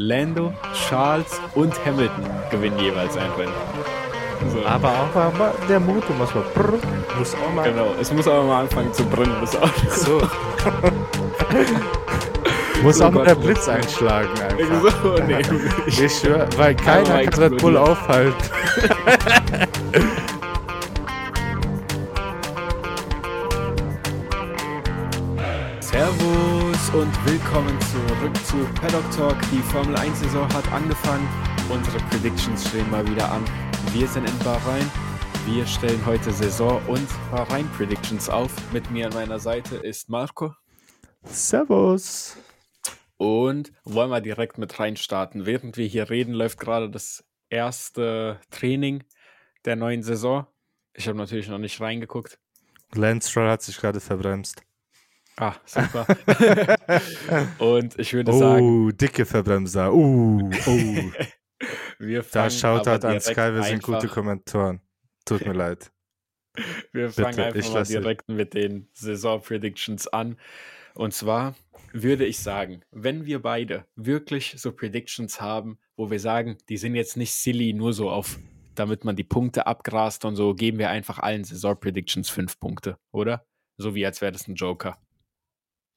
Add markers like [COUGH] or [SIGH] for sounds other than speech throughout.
Lando, Charles und Hamilton gewinnen jeweils ein Rennen. So. Aber auch mal, der Motor muss mal brr, muss auch mal. Genau, es muss aber mal anfangen zu brennen, das Auto. So. [LAUGHS] muss so auch mal der Blitz einschlagen einfach. So, nee, ich schwör, weil keiner kann Red Bull aufhalten. [LAUGHS] und willkommen zurück zu Paddock Talk. Die Formel 1 Saison hat angefangen. Unsere Predictions stehen mal wieder an. Wir sind in Bahrain. Wir stellen heute Saison- und Bahrain-Predictions auf. Mit mir an meiner Seite ist Marco. Servus. Und wollen wir direkt mit reinstarten. Während wir hier reden, läuft gerade das erste Training der neuen Saison. Ich habe natürlich noch nicht reingeguckt. Lance Stroll hat sich gerade verbremst. Ah, super. [LAUGHS] Und ich würde oh, sagen. Oh, dicke Verbremser. Uh, oh. [LAUGHS] Wir da schaut halt an Sky, wir sind gute Kommentatoren. Tut mir [LAUGHS] leid. Wir fangen Bitte, einfach mal direkt mit den Saison-Predictions an. Und zwar würde ich sagen, wenn wir beide wirklich so Predictions haben, wo wir sagen, die sind jetzt nicht silly, nur so auf, damit man die Punkte abgrast und so, geben wir einfach allen Saison-Predictions fünf Punkte, oder? So wie als wäre das ein Joker.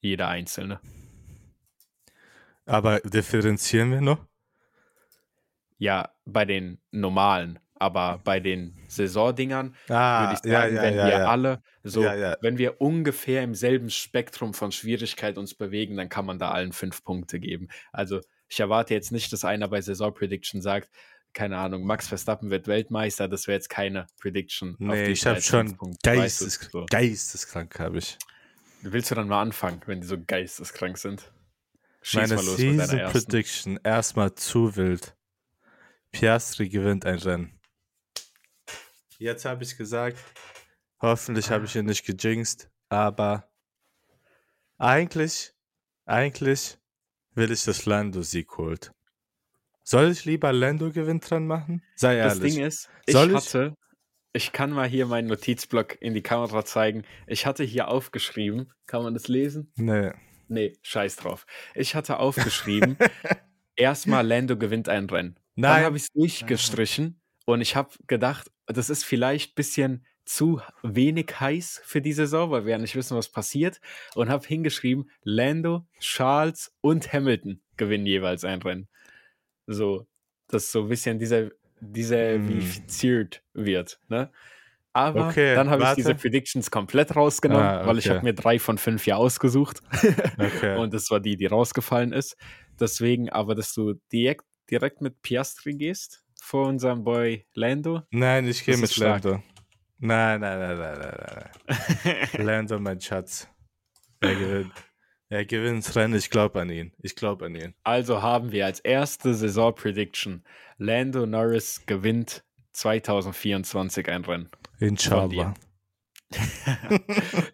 Jeder einzelne. Aber differenzieren wir noch? Ja, bei den normalen, aber bei den Saisondingern ah, würde ich sagen, ja, ja, wenn ja, wir alle so, wenn wir ungefähr im selben Spektrum von Schwierigkeit uns bewegen, dann kann man da allen fünf Punkte geben. Also ich erwarte jetzt nicht, dass einer bei Saison Prediction sagt, keine Ahnung, Max Verstappen wird Weltmeister, das wäre jetzt keine Prediction. Nee, ich habe schon geistes, du, geisteskrank habe ich. Willst du dann mal anfangen, wenn die so geisteskrank sind? Schieß Meine mal los Season Prediction erstmal zu wild. Piastri gewinnt ein Rennen. Jetzt habe ich gesagt, hoffentlich habe ich ihn nicht gejinxt, aber eigentlich, eigentlich will ich, dass Lando Sieg holt. Soll ich lieber Lando Gewinn dran machen? Sei ehrlich. Das Ding ist, ich Soll hatte, ich? kann mal hier meinen Notizblock in die Kamera zeigen. Ich hatte hier aufgeschrieben, kann man das lesen? Nee. Nee, scheiß drauf. Ich hatte aufgeschrieben, [LAUGHS] erstmal Lando gewinnt ein Rennen. Nein. Dann habe ich es durchgestrichen und ich habe gedacht, das ist vielleicht ein bisschen zu wenig heiß für die Saison, weil wir ja nicht wissen, was passiert. Und habe hingeschrieben, Lando, Charles und Hamilton gewinnen jeweils ein Rennen. So, dass so ein bisschen dieser, dieser Hm. verifiziert wird. Ne? Aber Okay, dann habe ich diese Predictions komplett rausgenommen, Ah, weil ich okay. habe mir drei von fünf ja ausgesucht. Okay. [LAUGHS] Und das war die, die rausgefallen ist. Deswegen aber, dass du direkt, direkt mit Piastri gehst vor unserem Boy Lando. Nein, ich gehe mit. Lando. Nein, nein, nein, nein, nein, nein. [LAUGHS] Lando, mein Schatz. Er gewinnt. Er gewinnt das Rennen. Ich glaube an ihn. Ich glaube an ihn. Also haben wir als erste Saison-Prediction Lando Norris gewinnt 2024 ein Rennen. Inshallah. [LAUGHS]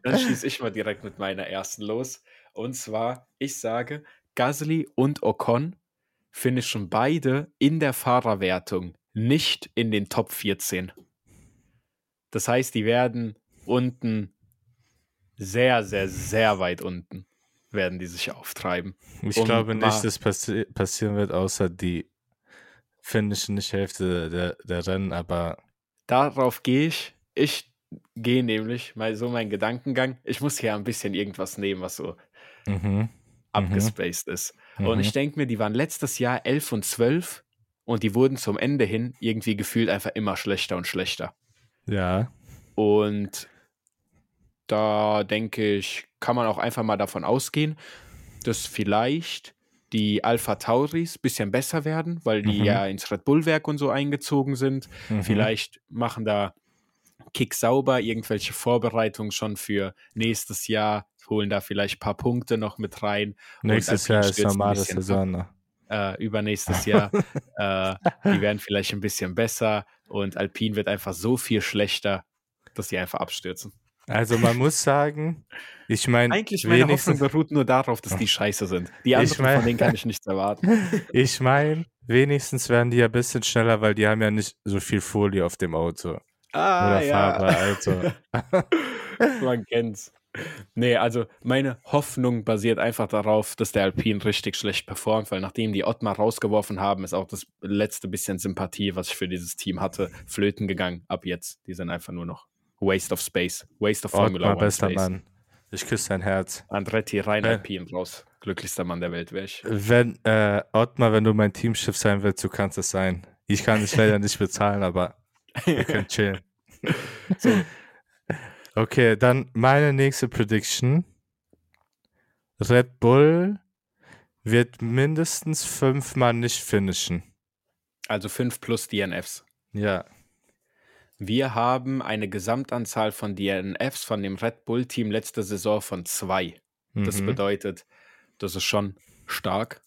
Dann schieße ich mal direkt mit meiner ersten los. Und zwar, ich sage, Gasly und Ocon finishen beide in der Fahrerwertung nicht in den Top 14. Das heißt, die werden unten sehr, sehr, sehr weit unten werden die sich auftreiben. Ich Um glaube nicht, dass passi passieren wird, außer die finishen nicht Hälfte der, der Rennen, aber Darauf gehe ich. Ich gehe nämlich mal so mein Gedankengang. Ich muss hier ein bisschen irgendwas nehmen, was so mhm. abgespaced ist. Und Mhm. ich denke mir, die waren letztes Jahr 11 und 12 und die wurden zum Ende hin irgendwie gefühlt einfach immer schlechter und schlechter. ja. Und da denke ich, kann man auch einfach mal davon ausgehen, dass vielleicht die Alpha Tauris ein bisschen besser werden, weil die Mhm. ja ins Red Bull-Werk und so eingezogen sind. Mhm. Vielleicht machen da Kick sauber irgendwelche Vorbereitungen schon für nächstes Jahr, holen da vielleicht ein paar Punkte noch mit rein. Nächstes Jahr ist normale Saison. noch. äh, übernächstes Jahr. [LAUGHS] äh, die werden vielleicht ein bisschen besser und Alpine wird einfach so viel schlechter, dass sie einfach abstürzen. Also man muss sagen, ich meine, Eigentlich meine Hoffnung wenigstens, beruht nur darauf, dass die scheiße sind. Die anderen mein- von denen kann ich nichts erwarten. [LAUGHS] ich meine, wenigstens werden die ja ein bisschen schneller, weil die haben ja nicht so viel Folie auf dem Auto. Ah, Oder Farbe, also. [LAUGHS] Man kennt's. Nee, also meine Hoffnung basiert einfach darauf, dass der Alpine richtig schlecht performt, weil nachdem die Ottmar rausgeworfen haben, ist auch das letzte bisschen Sympathie, was ich für dieses Team hatte, flöten gegangen. Ab jetzt. Die sind einfach nur noch Waste of Space. Waste of Formula Ottmar, bester Space. Mann. Ich küsse dein Herz. Andretti rein wenn, Alpine raus. Glücklichster Mann der Welt wäre ich. Wenn, äh, Ottmar, wenn du mein Teamschiff sein willst, du kannst es sein. Ich kann es leider nicht bezahlen, aber wir können [LAUGHS] chillen. so. Okay, dann meine nächste Prediction. Red Bull wird mindestens fünfmal nicht finishen. Also fünf plus DNFs. Ja. Wir haben eine Gesamtanzahl von DNFs von dem Red Bull-Team letzte Saison von zwei. Mhm. Das bedeutet, das ist schon stark.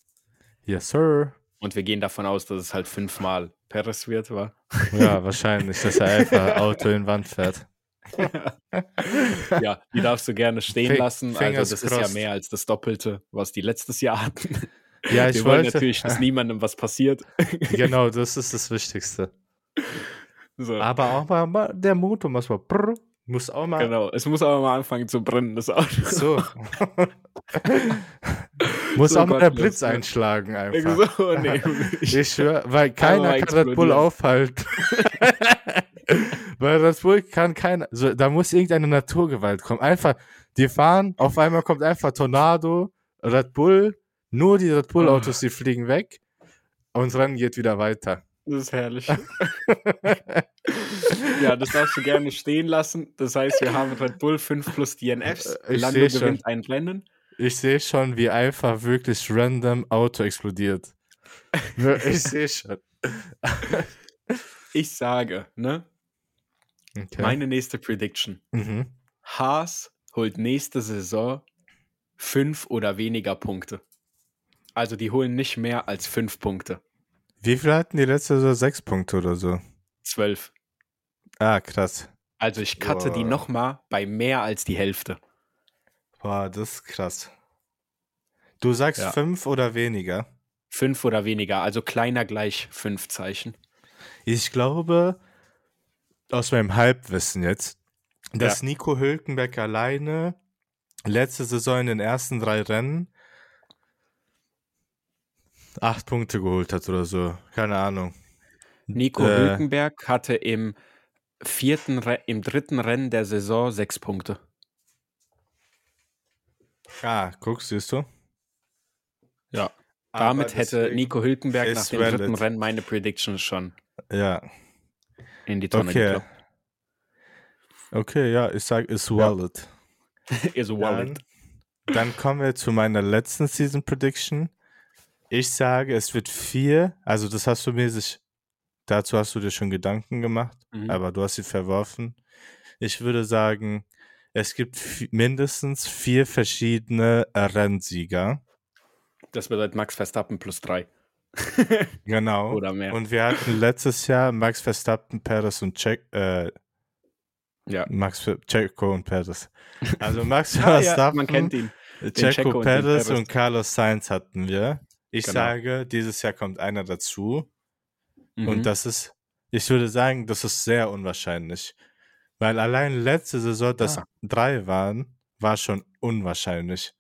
Yes, sir. Und wir gehen davon aus, dass es halt fünfmal Perez wird, wa? Ja, wahrscheinlich, dass er einfach [LAUGHS] Auto in Wand fährt. ja, die darfst du gerne stehen lassen. Also das crossed. ist ja mehr als das Doppelte, was die letztes Jahr hatten. Ja, ich Wir wollen wollte... natürlich, dass niemandem was passiert. genau, das ist das Wichtigste. So. Aber auch mal, der Motor muss mal brr, muss auch mal. Genau, es muss aber mal anfangen zu brennen, das Auto. So. [LAUGHS] [LAUGHS] muss so auch mal der Blitz einschlagen einfach. So, nee, [LAUGHS] ich schwör, weil keiner kann Red Bull aufhalten. Weil Red Bull kann keiner, so, da muss irgendeine Naturgewalt kommen. Einfach, die fahren, auf einmal kommt einfach Tornado, Red Bull, nur die Red Bull Autos, die fliegen weg und Rennen geht wieder weiter. Das ist herrlich. [LAUGHS] ja, das darfst du gerne stehen lassen. Das heißt, wir haben Red Bull 5 plus DNFs. Ich Lando gewinnt ein Rennen. Ich sehe schon, wie einfach wirklich random Auto explodiert. Ich [LAUGHS] sehe schon. ich sage, ne? Okay. Meine nächste Prediction. Mhm. Haas holt nächste Saison fünf oder weniger Punkte. Also die holen nicht mehr als fünf Punkte. Wie viel hatten die letzte Saison? Sechs Punkte oder so? Zwölf. Ah, krass. Also ich cutte Boah. die nochmal bei mehr als die Hälfte. Boah, das ist krass. Du sagst ja. fünf oder weniger? Fünf oder weniger, also kleiner gleich fünf Zeichen. Ich glaube, aus meinem Halbwissen jetzt, dass ja. Nico Hülkenberg alleine letzte Saison in den ersten drei Rennen acht Punkte geholt hat oder so. Keine Ahnung. Nico äh, Hülkenberg hatte im vierten, im dritten Rennen der Saison sechs Punkte. Ah, guckst, siehst du? Ja. Damit hätte Nico Hülkenberg nach dem dritten Rennen meine Prediction schon. Ja in die Tonne okay. Okay, ja, ich sage, ist valid. [LAUGHS] ist valid. Dann, dann kommen wir zu meiner letzten Season Prediction. Ich sage, es wird vier, also das hast du mir sich, dazu hast du dir schon Gedanken gemacht, mhm. aber du hast sie verworfen. Ich würde sagen, es gibt mindestens vier verschiedene Rennsieger. Das bedeutet Max Verstappen plus drei. [LAUGHS] genau. Oder mehr. Und wir hatten letztes Jahr Max Verstappen, Perez und Check, äh, ja. Max Checo und Perez. Also [LAUGHS] Max Verstappen, ja, man kennt ihn. Checo, Perez und, und, Carlos Sainz hatten wir. Ich genau. sage, dieses Jahr kommt einer dazu. Mhm. Und das ist, ich würde sagen, das ist sehr unwahrscheinlich. Weil allein letzte Saison, dass ja. drei waren, war schon unwahrscheinlich.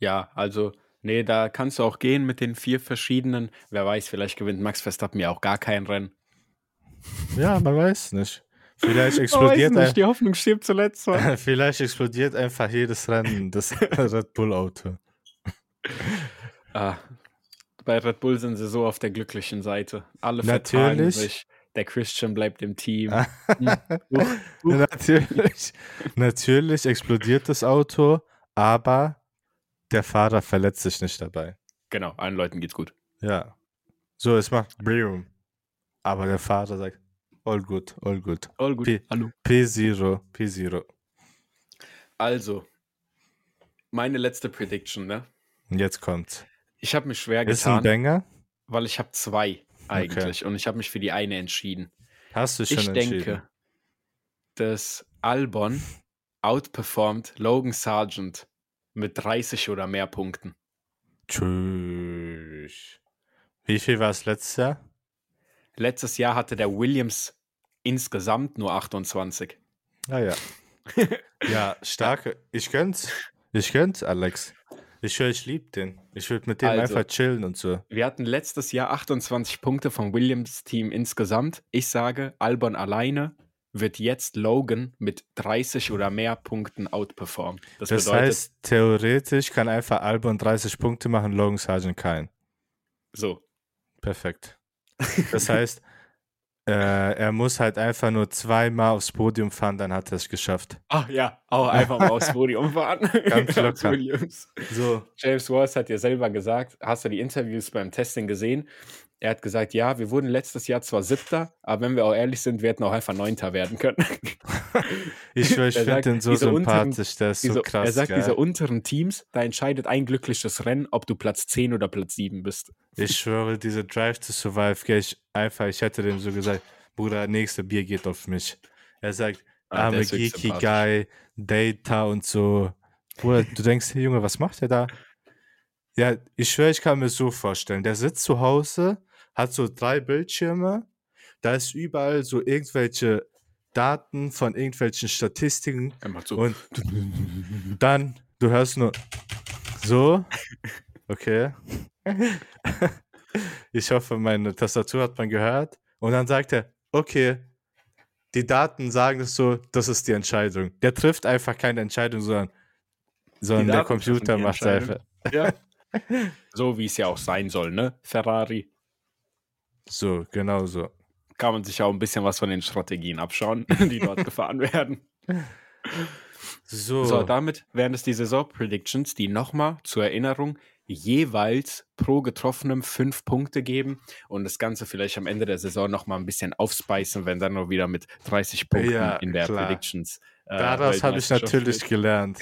Ja, also Nee, da kannst du auch gehen mit den vier verschiedenen. Wer weiß, vielleicht gewinnt Max Verstappen ja auch gar kein Rennen. Ja, man weiß nicht. Vielleicht [LAUGHS] explodiert nicht, die Hoffnung stirbt zuletzt. [LAUGHS] vielleicht explodiert einfach jedes Rennen das [LAUGHS] Red Bull Auto. Ah, bei Red Bull sind sie so auf der glücklichen Seite. Alle vertragen sich. Der Christian bleibt im Team. Hm. uh, uh. [LAUGHS] Natürlich, natürlich explodiert das Auto, aber der Fahrer verletzt sich nicht dabei. Genau, allen Leuten geht's gut. Ja. So, es macht Brium. Aber der Fahrer sagt, all good, all good. All good, P hallo. P0, P0. Also, meine letzte Prediction, ne? Jetzt kommt's. Ich habe mich schwer getan. Ist ein Banger? Weil ich habe zwei eigentlich okay. und ich habe mich für die eine entschieden. Hast du schon ich entschieden? Ich denke, dass Albon outperformed Logan Sargent mit 30 oder mehr Punkten. Tschüss. Wie viel war es letztes Jahr? Letztes Jahr hatte der Williams insgesamt nur 28. Ah ja. [LAUGHS] ja, starke. Ich gönn's. Ich gönn's, Alex. Ich höre, ich liebe den. Ich würde mit dem also, einfach chillen und so. Wir hatten letztes Jahr 28 Punkte vom Williams-Team insgesamt. Ich sage, Albon alleine wird jetzt Logan mit 30 oder mehr Punkten outperformen. Das, das bedeutet, heißt, theoretisch kann einfach Albon 30 Punkte machen, Logan Sargent kein. So. Perfekt. Das heißt, äh, er muss halt einfach nur zweimal aufs Podium fahren, dann hat er es geschafft. Ach ja, auch einfach mal aufs Podium fahren. [LAUGHS] Ganz locker. So. James Walls hat ja selber gesagt, hast du die Interviews beim Testing gesehen? Er hat gesagt, ja, wir wurden letztes Jahr zwar Siebter, aber wenn wir auch ehrlich sind, wir hätten auch einfach Neunter werden können. [LAUGHS] ich ich finde den so sympathisch, der ist diese, so krass. Er sagt, diese unteren Teams, da entscheidet ein glückliches Rennen, ob du Platz 10 oder Platz 7 bist. Ich schwöre, diese Drive to Survive, ich einfach, ich hätte dem so gesagt, Bruder, nächste Bier geht auf mich. Er sagt, ah, I'm a geeky guy, Data und so. Bruder, du denkst, Junge, was macht er da? Ja, ich schwöre, ich kann mir so vorstellen. Der sitzt zu Hause, hat so drei Bildschirme. Da ist überall so irgendwelche Daten von irgendwelchen Statistiken. Er macht so. Und dann, du hörst nur so. Okay. [LAUGHS] Ich hoffe, meine Tastatur hat man gehört. Und dann sagt er, okay, die Daten sagen es so, das ist die Entscheidung. Der trifft einfach keine Entscheidung, sondern, sondern der Computer macht einfach. Ja. [LAUGHS] so wie es ja auch sein soll, ne? Ferrari. So, genau so. Kann man sich auch ein bisschen was von den Strategien abschauen, [LAUGHS] die dort [LAUGHS] gefahren werden. So. so, damit wären es die Saison-Predictions, die nochmal zur Erinnerung jeweils pro getroffenem fünf Punkte geben und das Ganze vielleicht am Ende der Saison nochmal ein bisschen aufspeisen, wenn dann noch wieder mit 30 Punkten ja, in der klar. Predictions. Äh, Daraus habe ich natürlich gelernt.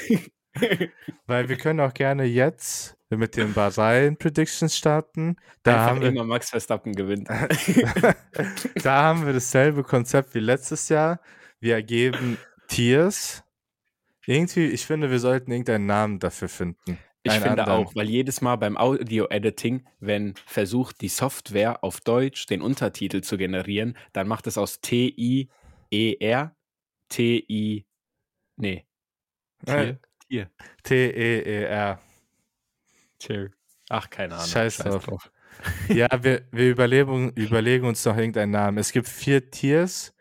[LAUGHS] Weil wir können auch gerne jetzt mit den Bahrain-Predictions starten. Da Einfach haben wir immer Max Verstappen gewinnt. [LAUGHS] da haben wir dasselbe Konzept wie letztes Jahr. Wir ergeben Tiers. Irgendwie, ich finde, wir sollten irgendeinen Namen dafür finden. Ich finde anderen. auch, weil jedes Mal beim Audio-Editing, wenn versucht die Software auf Deutsch den Untertitel zu generieren, dann macht es aus T-I-E-R T-I. Nee. Tier. Tier. T-E-E-R. Tier. Ach, keine Ahnung. Scheiß, Scheiß drauf. [LAUGHS] [LAUGHS] ja, wir, wir überlegen, überlegen uns noch irgendeinen Namen. Es gibt vier Tiers.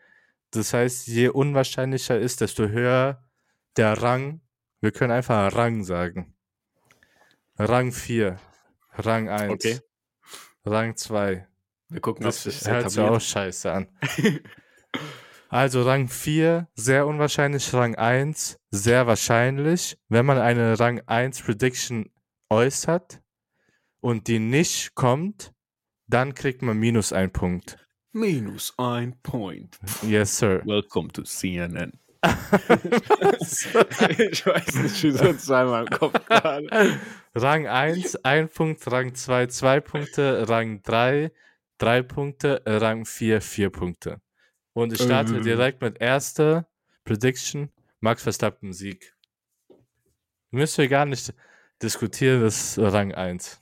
Das heißt, je unwahrscheinlicher ist, desto höher der Rang. Wir können einfach Rang sagen. Rang 4, Rang 1, okay. Rang 2. Wir gucken, das ob sich hört sich auch scheiße an. [LAUGHS] also Rang 4, sehr unwahrscheinlich. Rang 1, sehr wahrscheinlich. Wenn man eine Rang 1 Prediction äußert und die nicht kommt, dann kriegt man minus ein Punkt. Minus ein Point. Yes, sir. Welcome to CNN. [LAUGHS] ich weiß nicht, wieso zweimal im Kopf gerade. Rang 1, 1 Punkt, Rang 2, 2 Punkte, Rang 3, 3 Punkte, Rang 4, 4 Punkte. Und ich starte ähm. direkt mit erster Prediction, Max Verstappen Sieg. Müssen wir gar nicht diskutieren, das ist Rang 1.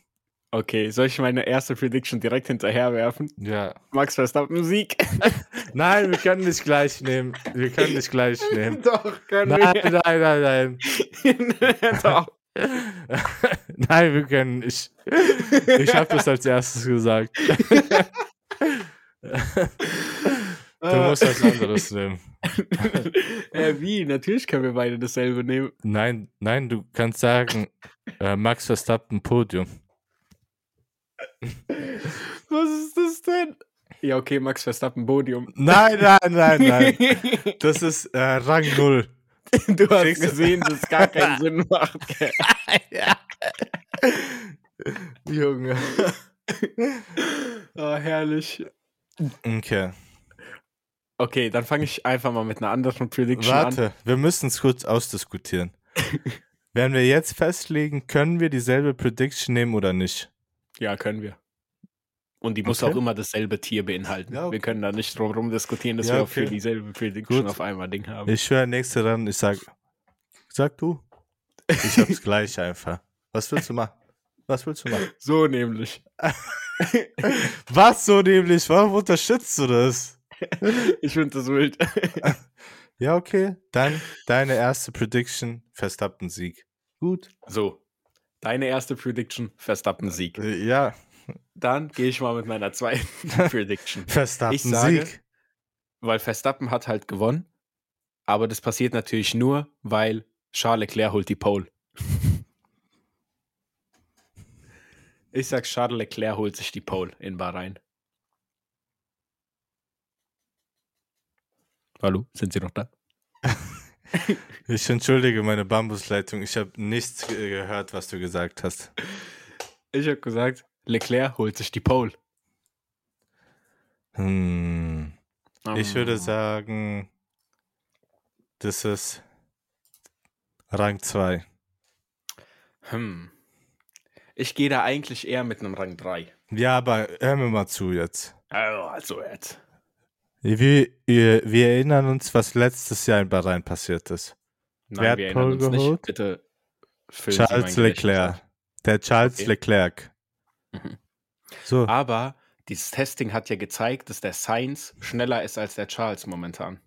Okay, soll ich meine erste Prediction direkt hinterher werfen? Ja. Max Verstappen Sieg. [LAUGHS] nein, wir können nicht gleich nehmen. Wir können nicht gleich [LAUGHS] nehmen. Doch, können nein, wir. Nein, nein, nein. [LAUGHS] Doch. nein, wir können nicht. Ich habe das als erstes gesagt. Du musst was anderes [LAUGHS] nehmen. äh, wie? Natürlich können wir beide dasselbe nehmen. Nein, nein, du kannst sagen, äh, Max Verstappen Podium. [LAUGHS] Was ist das denn? Ja, okay, Max Verstappen Podium. Nein, nein, nein, nein. [LAUGHS] Das ist äh, Rang 0. Du hast Kriegst gesehen, dass es gar keinen Sinn macht. ja. Junge. Oh, herrlich. Okay. Okay, dann fange ich einfach mal mit einer anderen Prediction Warte, an. Warte, wir müssen es kurz ausdiskutieren. [LAUGHS] Wenn wir jetzt festlegen, können wir dieselbe Prediction nehmen oder nicht? Ja, können wir. Und die muss okay. auch immer dasselbe Tier beinhalten. Ja, okay. Wir können da nicht drum herum diskutieren, dass ja, wir auch für dieselbe Prediction Gut. auf einmal Ding haben. Ich höre nächste ran, ich sag, sag du. Ich hab's [LAUGHS] gleich einfach. Was willst du machen? Was willst du machen? So nämlich. [LAUGHS] Was so nämlich? Warum unterstützt du das? [LAUGHS] ich finde das wild. [LAUGHS] Ja, okay. Dann deine erste Prediction, Verstappen-Sieg. Gut. So, deine erste Prediction, Verstappen-Sieg. Äh, ja. Dann gehe ich mal mit meiner zweiten [LAUGHS] Prediction. Verstappen-Sieg. Weil Verstappen hat halt gewonnen, aber das passiert natürlich nur, weil Charles Leclerc holt die Pole. Ich sag, Charles Leclerc holt sich die Pole in Bahrain. Hallo, sind Sie noch da? [LAUGHS] ich entschuldige meine Bambusleitung. Ich habe nichts gehört, was du gesagt hast. Ich habe gesagt, Leclerc holt sich die Pole. Hm. Ich würde ah. sagen, das ist Rang 2. Hm. Ich gehe da eigentlich eher mit einem Rang 3. Ja, aber hör mir mal zu jetzt. Also jetzt. Wir, wir, wir erinnern uns, was letztes Jahr in Bahrain passiert ist. Nein, Wer hat wir Pole geholt? Nicht. Bitte Charles Leclerc. Der Charles okay. Leclerc. Mhm. So. Aber dieses Testing hat ja gezeigt, dass der Sainz schneller ist als der Charles momentan.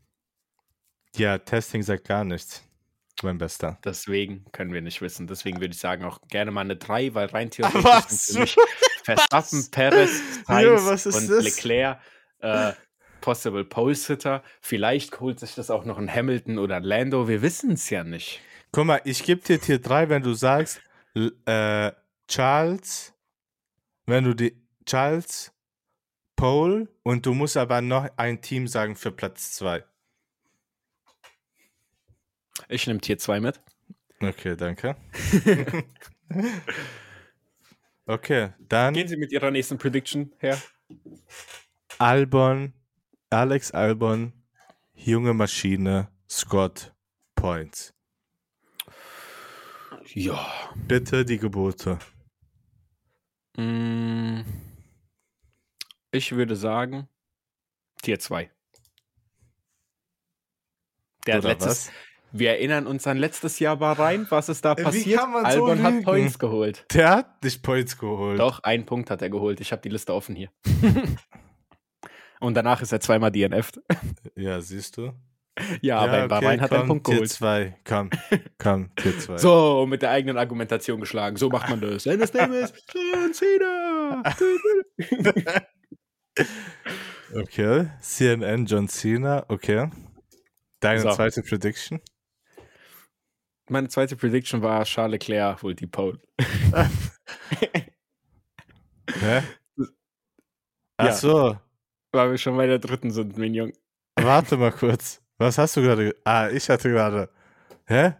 Ja, Testing sagt gar nichts. Mein Bester. Deswegen können wir nicht wissen. Deswegen würde ich sagen auch gerne mal eine 3, weil rein [LAUGHS] theoretisch was? [LAUGHS] Verstappen, Perez, Sainz ja, und das? Leclerc äh, Possible Pole Sitter. Vielleicht holt sich das auch noch ein Hamilton oder ein Lando. Wir wissen es ja nicht. Guck mal, ich gebe dir Tier 3, wenn du sagst, äh, Charles, wenn du die Charles, Pole und du musst aber noch ein Team sagen für Platz 2. Ich nehme Tier 2 mit. Okay, danke. [LAUGHS] okay, dann. Gehen Sie mit Ihrer nächsten Prediction her. Albon, Alex Albon, junge Maschine, Scott Points. Ja. Bitte die Gebote. Mm. Ich würde sagen, Tier 2. Der Oder letztes, was? Wir erinnern uns an letztes Jahr Bahrain, was ist da passiert? Albon so hat Points geholt. Der hat nicht Points geholt. Doch, einen Punkt hat er geholt. Ich habe die Liste offen hier. [LAUGHS] Und danach ist er zweimal DNF'd. [LAUGHS] Ja, siehst du? Ja, aber Bahrain okay, hat er einen Punkt Tier geholt. Zwei. Komm, komm, Tier 2. So, mit der eigenen Argumentation geschlagen. So macht man das. Seines Names John Cena. [LAUGHS] okay, CNN John Cena, okay. Deine so. zweite Prediction? Meine zweite Prediction war Charles Leclerc holt die Pole. [LAUGHS] Hä? Ach ja, so. Weil wir schon bei der dritten sind, Minion. Warte mal kurz. Was hast du gerade? Ah, ich hatte gerade. Hä?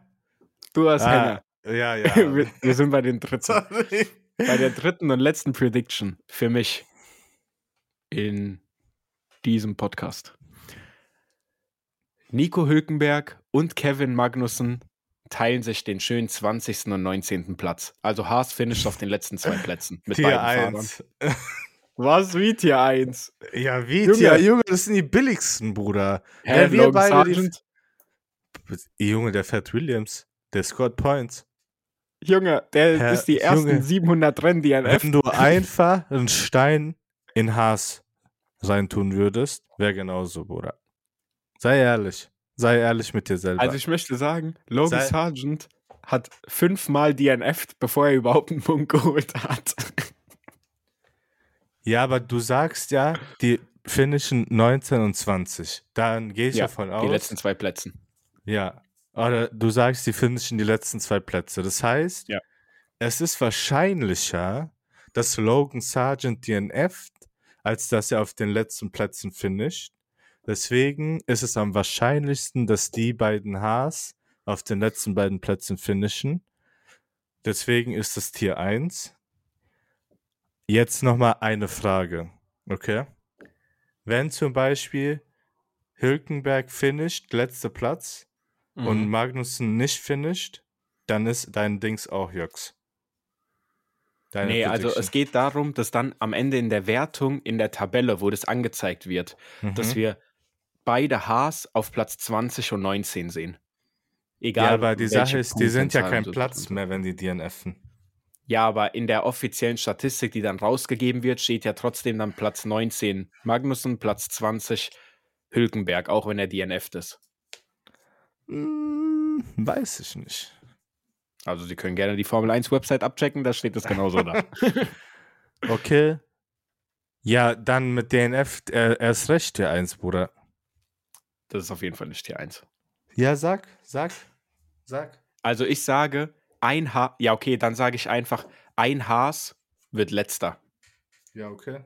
Du hast ah, Henna. Ja, ja. [LAUGHS] wir, wir, sind bei den dritten. Sorry. Bei der dritten und letzten Prediction für mich in diesem Podcast. Nico Hülkenberg und Kevin Magnussen teilen sich den schönen 20. und 19. Platz. Also Haas finisht auf den letzten zwei Plätzen mit Tier beiden 1. Fahrern. [LAUGHS] Was wie Tier 1? Ja, wie Junge. Tier Junge, das sind die billigsten, Bruder. Hä, ja, wir beide Sargent? Die, Junge, der fährt Williams. Der scored Points. Junge, der Herr, ist die ersten Junge, 700 Rennen, die er Wenn du [LAUGHS] einfach einen Stein in Haas reintun würdest, wäre genauso, Bruder. Sei ehrlich. Sei ehrlich mit dir selber. Also ich möchte sagen, Logan Sei Sargent hat fünfmal DNF'd, bevor er überhaupt einen Punkt [LAUGHS] geholt hat. Ja, aber du sagst ja, die finnischen 19 und 20. Dann gehe ich ja, davon aus. Die letzten zwei Plätze. Ja. Oder du sagst, die finnischen die letzten zwei Plätze. Das heißt, ja. es ist wahrscheinlicher, dass Logan Sargent DNF'd, als dass er auf den letzten Plätzen finisht. Deswegen ist es am wahrscheinlichsten, dass die beiden Haas auf den letzten beiden Plätzen finishen. Deswegen ist es Tier 1. Jetzt nochmal eine Frage. Okay? Wenn zum Beispiel Hülkenberg finisht, letzter Platz, mhm. und Magnussen nicht finisht, dann ist dein Dings auch Jux. Deine nee, also es geht darum, dass dann am Ende in der Wertung, in der Tabelle, wo das angezeigt wird, mhm. dass wir beide Haas auf Platz 20 und 19 sehen. Egal. Ja, aber die Sache ist, die sind ja kein Platz mehr, wenn die DNFen. Ja, aber in der offiziellen Statistik, die dann rausgegeben wird, steht ja trotzdem dann Platz 19 Magnussen, Platz 20 Hülkenberg, auch wenn er DNFt ist. Hm, weiß ich nicht. Also, Sie können gerne die Formel 1 Website abchecken, da steht das genauso da. [LAUGHS] okay. Ja, dann mit DNF er, erst recht Tier 1, Bruder. Das ist auf jeden Fall nicht Tier 1. Ja, sag, sag, sag. Also ich sage, ein Haas, ja okay, dann sage ich einfach, ein Haas wird letzter. Ja, okay.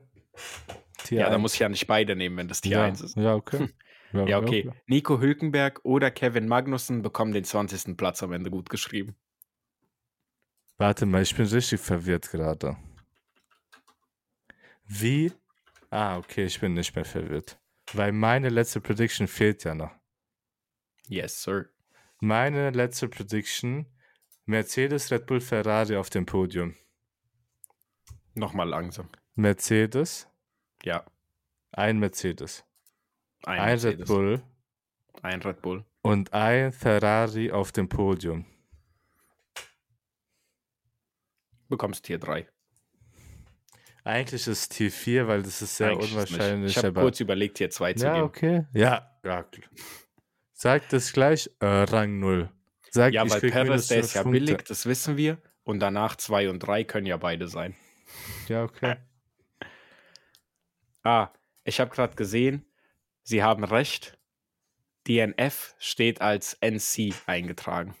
Tier ja, 1. dann muss ich ja nicht beide nehmen, wenn das Tier ja, 1 ist. Ja, okay. Ja, ja okay. Nico Hülkenberg oder Kevin Magnussen bekommen den 20. Platz am Ende gut geschrieben. Warte mal, ich bin richtig verwirrt gerade. Wie? Ah, okay, ich bin nicht mehr verwirrt. Weil meine letzte Prediction fehlt ja noch. Yes, sir. Meine letzte Prediction: Mercedes, Red Bull, Ferrari auf dem Podium. Nochmal langsam. Mercedes. Ja. Ein Mercedes. Ein, ein Mercedes. Red Bull. Ein Red Bull. Und ein Ferrari auf dem Podium. Bekommst Tier 3. Eigentlich ist Tier 4, weil das ist sehr Eigentlich unwahrscheinlich. Ich habe kurz überlegt, Tier 2 zu ja, geben. Okay. Ja, ja. Sag das gleich, äh, Rang 0. Sag, ja, weil Perez, der ist ja Punkte. billig, das wissen wir. Und danach 2 und 3 können ja beide sein. Ja, okay. [LAUGHS] Ah, ich habe gerade gesehen, Sie haben recht. DNF steht als NC eingetragen.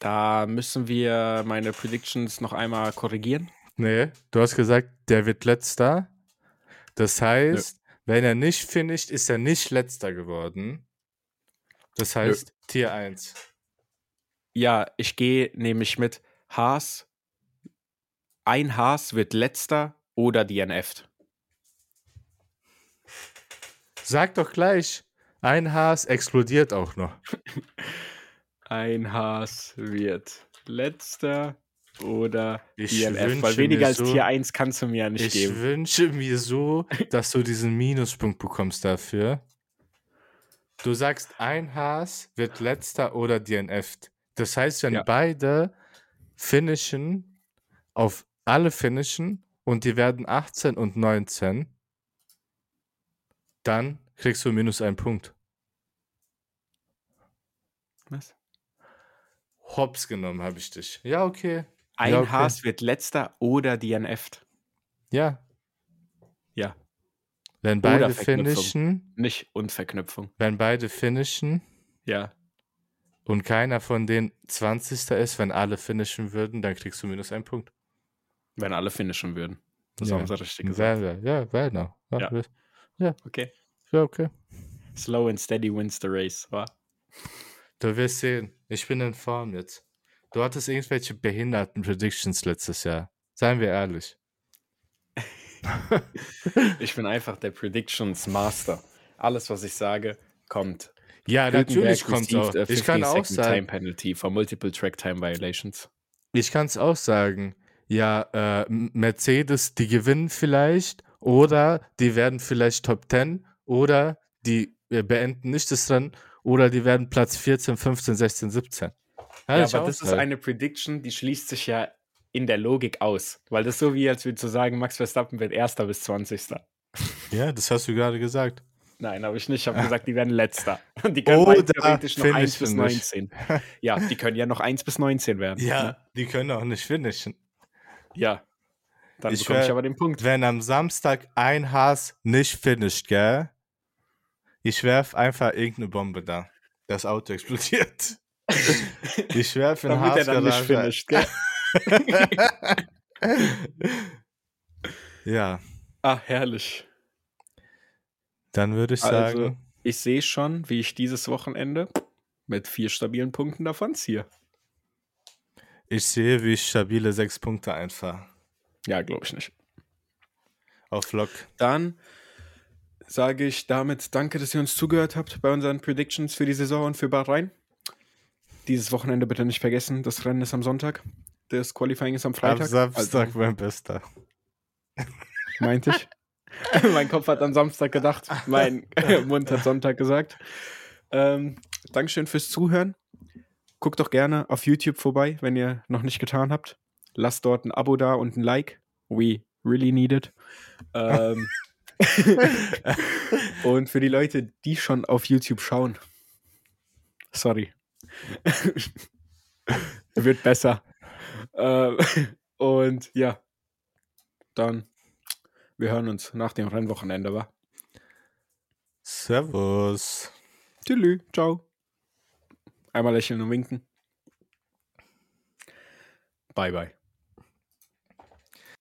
Da müssen wir meine Predictions noch einmal korrigieren. Nee, du hast gesagt, der wird letzter. Das heißt, Nö. wenn er nicht finisht, ist er nicht letzter geworden. Das heißt, Nö. Tier 1. Ja, ich gehe nämlich mit Haas. Ein Haas wird letzter oder DNF. Sag doch gleich, ein Haas explodiert auch noch. [LAUGHS] ein Haas wird letzter oder ich DNF, weil weniger als so, Tier 1 kannst du mir ja nicht ich geben. Ich wünsche mir so, dass du diesen Minuspunkt bekommst dafür. Du sagst, ein Haas wird letzter oder DNF. Das heißt, wenn ja. beide finishen, auf alle finishen und die werden 18 und 19, dann kriegst du minus einen Punkt. Was? Hops genommen habe ich dich. Ja, okay. Ein ja, okay. Haas wird letzter oder DNF. Ja. Ja. Wenn beide finishen. Nicht und Verknüpfung. Wenn beide finishen. Ja. Und keiner von den 20. ist, wenn alle finishen würden, dann kriegst du minus einen Punkt. Wenn alle finishen würden. Das ja. haben sie richtig gesagt. Ja, ja, ja, genau. Ja. ja. Okay. Ja, okay. Slow and steady wins the race, wa? Du wirst sehen. Ich bin in Form jetzt. Du hattest irgendwelche behinderten Predictions letztes Jahr. Seien wir ehrlich. [LAUGHS] ich bin einfach der Predictions Master. Alles, was ich sage, kommt. Ja, natürlich kommt auch. Ich kann auch sagen. Time Penalty for multiple Track Time Violations. Ich kann es auch sagen. Ja, äh, Mercedes, die gewinnen vielleicht oder die werden vielleicht Top 10 oder die äh, beenden nicht das Rennen oder die werden Platz 14, 15, 16, 17. Ja, ja aber das ist eine Prediction, die schließt sich ja in der Logik aus. Weil das so wie, als würde zu sagen, Max Verstappen wird Erster bis 20. Ja, das hast du gerade gesagt. Nein, habe ich nicht. Ich habe gesagt, die werden Letzter. Und [LAUGHS] die können Oder theoretisch noch 1 bis 19. [LAUGHS] ja, die können ja noch 1 bis 19 werden. Ja, ne? die können auch nicht finishen. Ja. Dann ich bekomme ich aber den Punkt. Wenn am Samstag ein Haas nicht finisht, gell? Ich werf einfach irgendeine Bombe da. Das Auto explodiert. [LAUGHS] Ich werfe in Damit er dann nicht finisht, gell? [LAUGHS] ja. Ah, herrlich. Dann würde ich also, sagen. Also, ich sehe schon, wie ich dieses Wochenende mit vier stabilen Punkten davon ziehe. Ich sehe, wie ich stabile sechs Punkte einfahre. Ja, glaube ich nicht. Auf Lock. Dann sage ich damit danke, dass ihr uns zugehört habt bei unseren Predictions für die Saison und für Bahrain. Dieses Wochenende bitte nicht vergessen, das Rennen ist am Sonntag. Das Qualifying ist am Freitag. Am Samstag also, mein Bester. [LAUGHS] Meinte ich. [LAUGHS] mein Kopf hat an Samstag gedacht, mein [LAUGHS] Mund hat Sonntag gesagt. Ähm, Dankeschön fürs Zuhören. Guckt doch gerne auf YouTube vorbei, wenn ihr noch nicht getan habt. Lasst dort ein Abo da und ein Like. We really need it. Ähm, Und für die Leute, die schon auf YouTube schauen, sorry. Wird besser. Äh, [LAUGHS] und ja, dann, wir hören uns nach dem Rennwochenende, wa? Servus. Tschüss, ciao. Einmal lächeln und winken. Bye, bye.